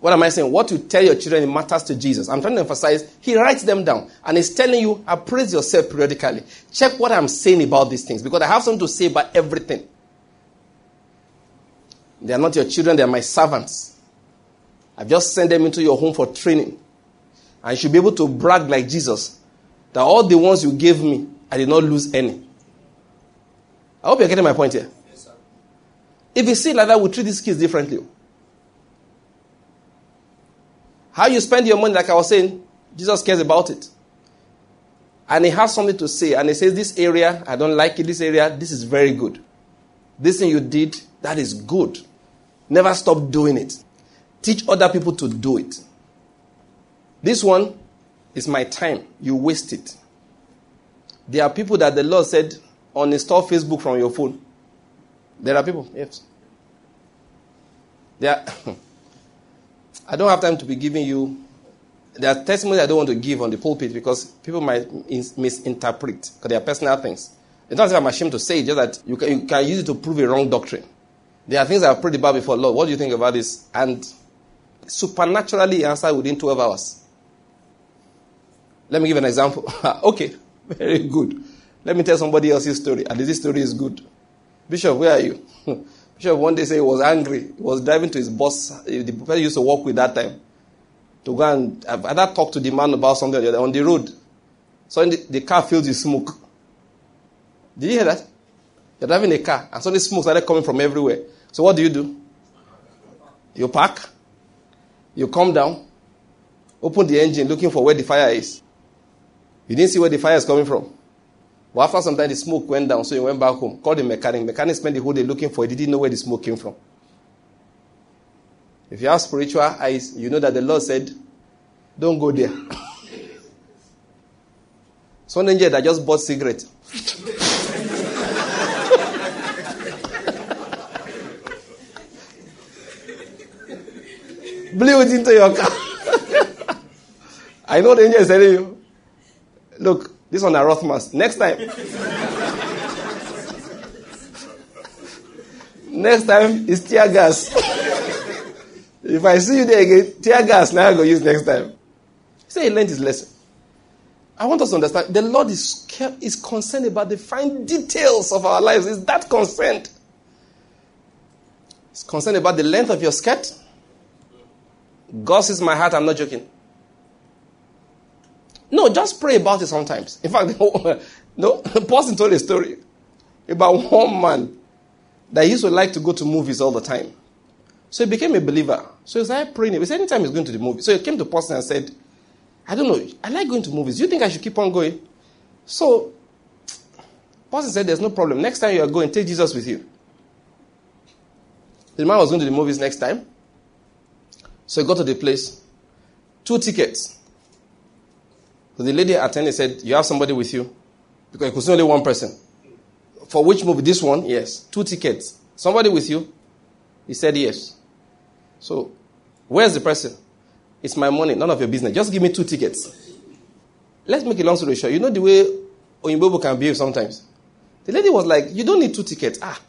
what am I saying? What you tell your children matters to Jesus. I'm trying to emphasize, he writes them down and he's telling you, appraise yourself periodically. Check what I'm saying about these things because I have something to say about everything. They are not your children, they are my servants. I've just sent them into your home for training. And you should be able to brag like Jesus that all the ones you gave me, I did not lose any. I hope you're getting my point here. Yes, if you see like that, we treat these kids differently. How you spend your money, like I was saying, Jesus cares about it. And he has something to say. And he says, This area, I don't like it. This area, this is very good. This thing you did, that is good. Never stop doing it. Teach other people to do it. This one is my time. You waste it. There are people that the Lord said, uninstall Facebook from your phone. There are people, yes. There are, <laughs> I don't have time to be giving you. There are testimonies I don't want to give on the pulpit because people might misinterpret because they are personal things. It's not if I'm ashamed to say just that you can, you can use it to prove a wrong doctrine. There are things I've prayed about before. Lord, what do you think about this? And supernaturally answered within 12 hours. Let me give an example. <laughs> okay, very good. Let me tell somebody else's story. And this story is good. Bishop, where are you? <laughs> Bishop one day said he was angry. He was driving to his boss, the person used to work with that time, to go and either talk to the man about something on the road. So the, the car filled with smoke. Did you hear that? You're driving a car and suddenly smoke started coming from everywhere. So what do you do? You park, you come down, open the engine looking for where the fire is. You didn't see where the fire is coming from. But after some time, the smoke went down, so he went back home, called the mechanic. Mechanic spent the whole day looking for it. He didn't know where the smoke came from. If you have spiritual eyes, you know that the Lord said, don't go there. <laughs> Some angel that just bought cigarette. <laughs> blew it into your car. <laughs> I know the angel is telling you, look, this one are Rothmans. Next time. Next time is tear gas. if I see you there again, tear gas, now I go use next time. Say he learned his lesson. I want us to understand the Lord is, is concerned about the fine details of our lives. Is that concerned? He's concerned about the length of your skirt. God sees my heart, I'm not joking. No, just pray about it sometimes. In fact, <laughs> no, Paulson told a story about one man that used to like to go to movies all the time. So he became a believer. So he started praying. He said, anytime he's going to the movie. So he came to Paulson and said, I don't know, I like going to movies. Do you think I should keep on going? So Paulson said, there's no problem. Next time you are going, take Jesus with you. The man was going to the movies next time. So he got to the place. Two tickets. So the lady attended said, You have somebody with you? Because it was only one person. For which movie? This one? Yes. Two tickets. Somebody with you? He said, Yes. So, where's the person? It's my money, none of your business. Just give me two tickets. Let's make a long story short. You know the way Oyinbo can behave sometimes? The lady was like, You don't need two tickets. Ah.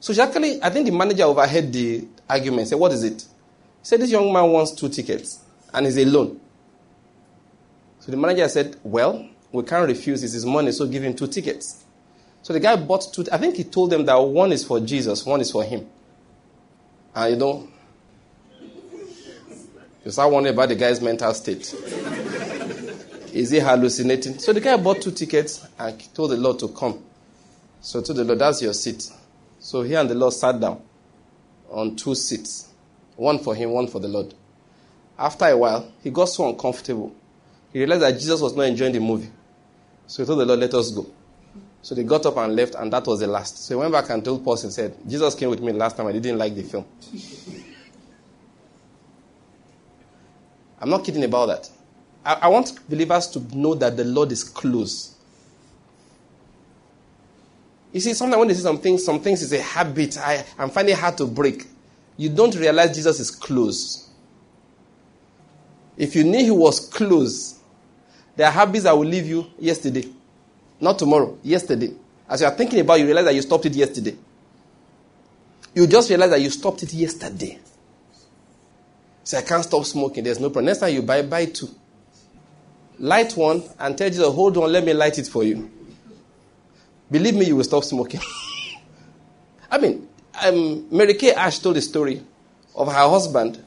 So she actually, I think the manager overheard the argument. Said, What is it? said, This young man wants two tickets and is alone. So the manager said, Well, we can't refuse. This his money, so give him two tickets. So the guy bought two. I think he told them that one is for Jesus, one is for him. And you know, you start wondering about the guy's mental state. is he hallucinating? So the guy bought two tickets and told the Lord to come. So to the Lord, that's your seat. So he and the Lord sat down on two seats, one for him, one for the Lord. After a while, he got so uncomfortable. He realized that Jesus was not enjoying the movie. So he told the Lord, let us go. So they got up and left, and that was the last. So he went back and told Paul and said, Jesus came with me last time, I didn't like the film. <laughs> I'm not kidding about that. I, I want believers to know that the Lord is close. You see, sometimes when they say some things, some things is a habit. I, I'm finding hard to break. You don't realize Jesus is close. If you knew he was close, there are habits that will leave you yesterday. Not tomorrow, yesterday. As you are thinking about, you realize that you stopped it yesterday. You just realize that you stopped it yesterday. So I can't stop smoking. There's no problem. Next time you buy, buy two. Light one and tell Jesus, hold on, let me light it for you. Believe me, you will stop smoking. <laughs> I mean, um, Mary Kay Ash told a story of her husband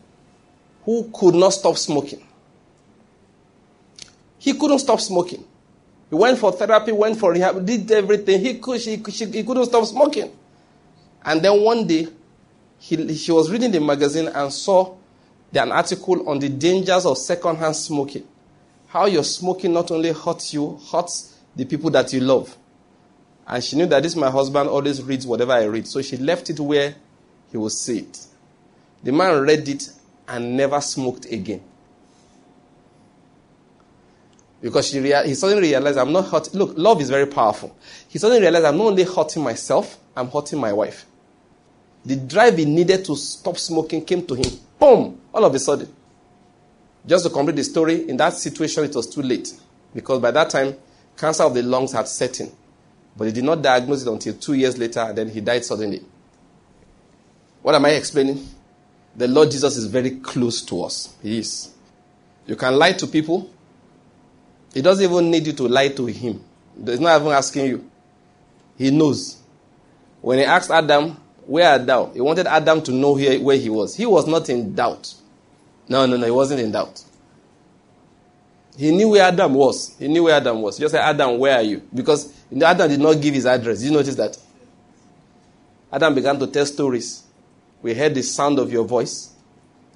who could not stop smoking. He couldn't stop smoking. He went for therapy, went for rehab, did everything. He, could, she, she, he couldn't stop smoking. And then one day, he, she was reading the magazine and saw an article on the dangers of secondhand smoking. How your smoking not only hurts you, hurts the people that you love. And she knew that this my husband always reads whatever I read. So she left it where he would see it. The man read it and never smoked again. Because she rea- he suddenly realized I'm not hurting. Look, love is very powerful. He suddenly realized I'm not only hurting myself, I'm hurting my wife. The drive he needed to stop smoking came to him. Boom! All of a sudden. Just to complete the story, in that situation, it was too late. Because by that time, cancer of the lungs had set in. But he did not diagnose it until two years later, and then he died suddenly. What am I explaining? The Lord Jesus is very close to us. He is. You can lie to people, he doesn't even need you to lie to him. He's not even asking you. He knows. When he asked Adam, Where art thou? He wanted Adam to know where he was. He was not in doubt. No, no, no, he wasn't in doubt. He knew where Adam was. He knew where Adam was. He just said, Adam, where are you? Because Adam did not give his address. Did you notice that? Adam began to tell stories. We heard the sound of your voice,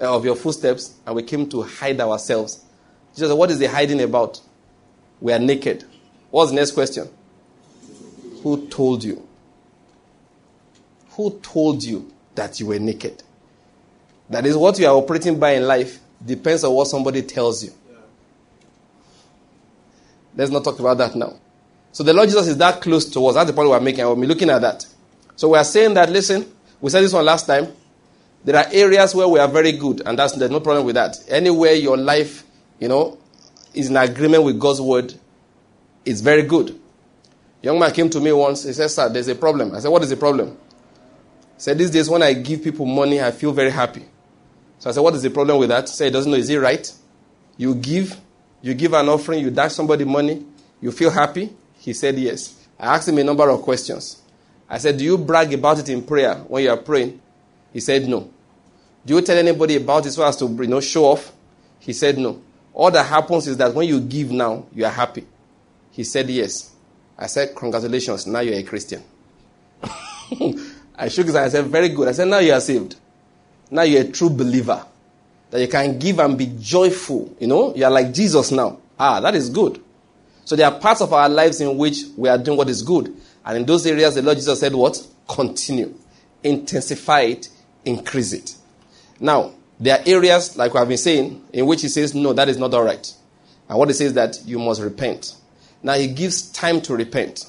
uh, of your footsteps, and we came to hide ourselves. Jesus said, What is the hiding about? We are naked. What's the next question? Who told you? Who told you that you were naked? That is what you are operating by in life depends on what somebody tells you. Let's not talk about that now. So the Lord Jesus is that close to us. That's the point we're making. We'll be looking at that. So we are saying that, listen, we said this one last time. There are areas where we are very good, and that's, there's no problem with that. Anywhere your life, you know, is in agreement with God's word, it's very good. Young man came to me once. He said, Sir, there's a problem. I said, What is the problem? He said, These days when I give people money, I feel very happy. So I said, What is the problem with that? He said, He doesn't know. Is it right? You give, you give an offering, you dash somebody money, you feel happy? He said, Yes. I asked him a number of questions. I said, Do you brag about it in prayer when you are praying? He said, No. Do you tell anybody about it so as to you know, show off? He said, No. All that happens is that when you give now, you are happy. He said, Yes. I said, Congratulations, now you're a Christian. <laughs> I shook his hand. I said, Very good. I said, Now you are saved. Now you're a true believer. That you can give and be joyful. You know, you are like Jesus now. Ah, that is good. So there are parts of our lives in which we are doing what is good. And in those areas, the Lord Jesus said, What? Continue. Intensify it. Increase it. Now, there are areas, like I've been saying, in which he says, no, that is not all right. And what he says that you must repent. Now he gives time to repent.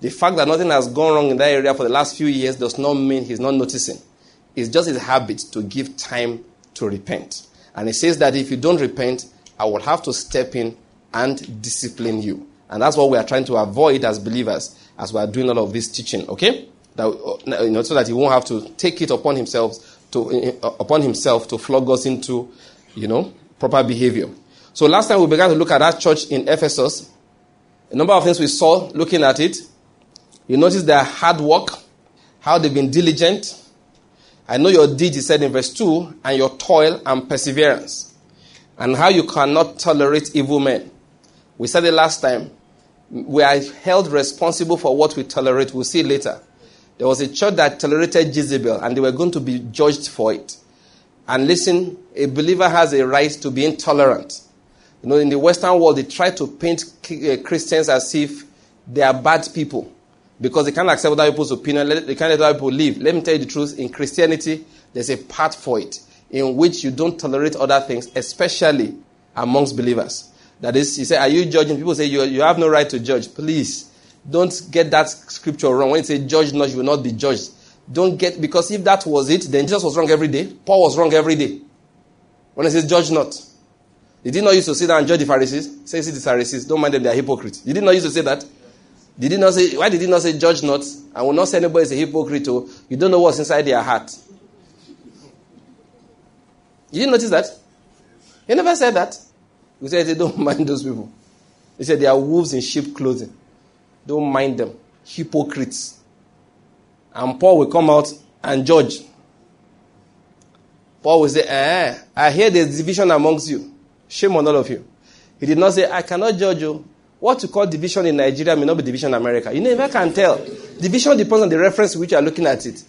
The fact that nothing has gone wrong in that area for the last few years does not mean he's not noticing. It's just his habit to give time to repent. And he says that if you don't repent, I will have to step in and discipline you. And that's what we are trying to avoid as believers as we are doing all of this teaching, okay? That, uh, you know, so that he won't have to take it upon himself to, uh, upon himself to flog us into, you know, proper behavior. So last time we began to look at that church in Ephesus. A number of things we saw looking at it. You notice their hard work, how they've been diligent. I know your deed, said in verse 2, and your toil and perseverance, and how you cannot tolerate evil men. We said it last time. We are held responsible for what we tolerate. We'll see later. There was a church that tolerated Jezebel, and they were going to be judged for it. And listen, a believer has a right to be intolerant. You know, in the Western world, they try to paint uh, Christians as if they are bad people because they can't accept other people's opinion. They can't let other people live. Let me tell you the truth. In Christianity, there's a part for it in which you don't tolerate other things, especially amongst believers. That is, you say, Are you judging? People say you, you have no right to judge. Please, don't get that scripture wrong. When it says judge not, you will not be judged. Don't get, because if that was it, then Jesus was wrong every day. Paul was wrong every day. When it says judge not. Did he not used to sit down and judge the Pharisees? Say, see the Pharisees, don't mind them, they are hypocrites. Did he not used to say that? Did he not say, why did he not say judge not? I will not say anybody is a hypocrite or you don't know what's inside their heart. You didn't notice that? He never said that. He said, don't <laughs> mind those people. He said, they are wolves in sheep clothing. Don't mind them. Hypocrites. And Paul will come out and judge. Paul will say, eh, I hear there's division amongst you. Shame on all of you. He did not say, I cannot judge you. What you call division in Nigeria may not be division in America. You never can tell. Division depends on the reference which you are looking at it.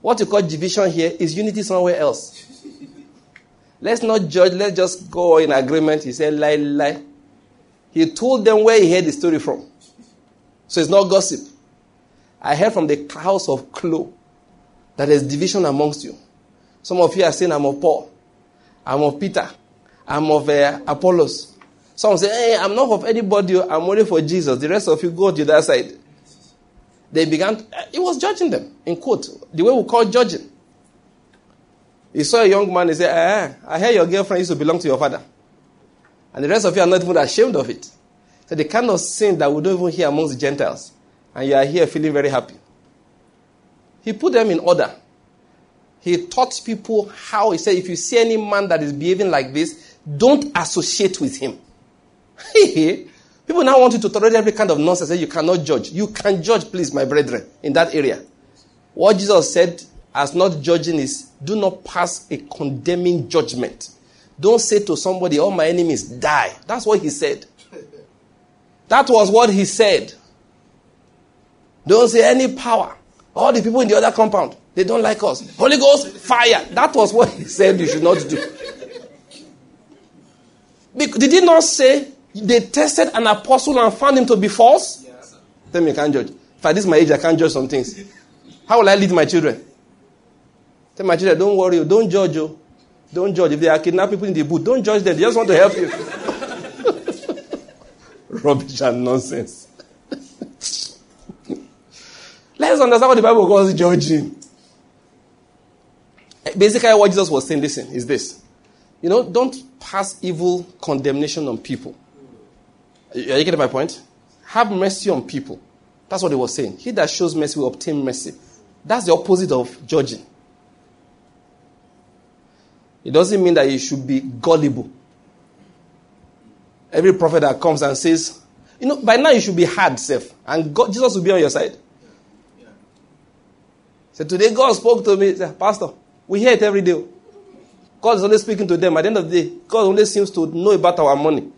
What you call division here is unity somewhere else. Let's not judge, let's just go in agreement. He said, lie, lie. He told them where he heard the story from. So it's not gossip. I heard from the house of Chloe that there's division amongst you. Some of you are saying, I'm of Paul, I'm of Peter, I'm of uh, Apollos. Some say, hey, I'm not of anybody, I'm only for Jesus. The rest of you go to that side. They began, uh, he was judging them, in quote, the way we call judging. He saw a young man, he said, eh, I hear your girlfriend used to belong to your father. And the rest of you are not even ashamed of it. So the kind of sin that we don't even hear amongst the Gentiles. And you are here feeling very happy. He put them in order. He taught people how, he said, if you see any man that is behaving like this, don't associate with him. <laughs> people now want you to tolerate every kind of nonsense you cannot judge. You can judge, please, my brethren, in that area. What Jesus said as not judging is do not pass a condemning judgment. Don't say to somebody, all my enemies die. That's what he said. That was what he said. Don't say any power. All the people in the other compound, they don't like us. Holy Ghost, fire. That was what he said you should not do. Did he not say they tested an apostle and found him to be false? Tell me, you can't judge. If at this my age, I can't judge some things. How will I lead my children? Tell my children, don't worry, don't judge you. Don't judge. If they are kidnapping people in the boot, don't judge them. They just want to help you. Rubbish and nonsense. Let's understand what the Bible calls judging. Basically, what Jesus was saying, listen, is this. You know, don't pass evil condemnation on people. Are you getting my point? Have mercy on people. That's what he was saying. He that shows mercy will obtain mercy. That's the opposite of judging. It doesn't mean that you should be gullible. Every prophet that comes and says, you know, by now you should be hard, self, and God, Jesus will be on your side. So today God spoke to me, said, Pastor, we hear it every day. God is only speaking to them. At the end of the day, God only seems to know about our money.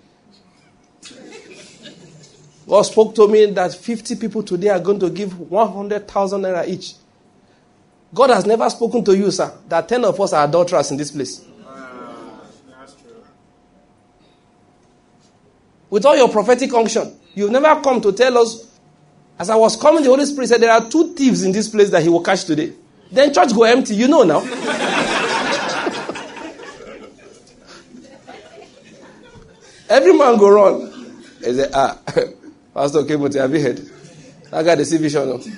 God spoke to me that 50 people today are going to give 100,000 naira each. God has never spoken to you, sir, that 10 of us are adulterers in this place. With all your prophetic unction, you've never come to tell us. As I was coming, the Holy Spirit said, There are two thieves in this place that he will catch today. Then church go empty. You know now. <laughs> Every man go run. He said, Ah, <laughs> Pastor Kemote, have you heard? I got the see vision. No? He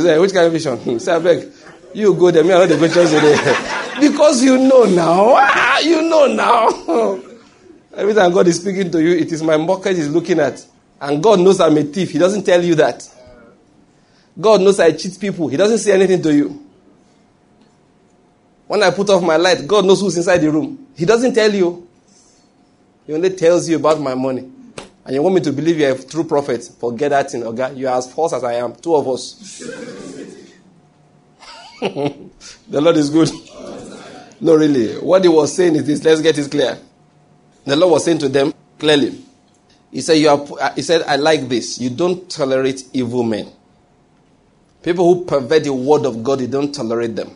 said, which kind of vision? <laughs> Say, I beg, you go there, me, I know the go today. because you know now. Ah, you know now. Every time God is speaking to you, it is my mortgage he's looking at. And God knows I'm a thief. He doesn't tell you that. God knows I cheat people. He doesn't say anything to you. When I put off my light, God knows who's inside the room. He doesn't tell you. He only tells you about my money. And you want me to believe you're a true prophet. Forget that thing, okay? You are as false as I am. Two of us. <laughs> the Lord is good. <laughs> No, really. What he was saying is this. Let's get it clear. The Lord was saying to them clearly. He said, you are, uh, he said, I like this. You don't tolerate evil men. People who pervert the word of God, you don't tolerate them.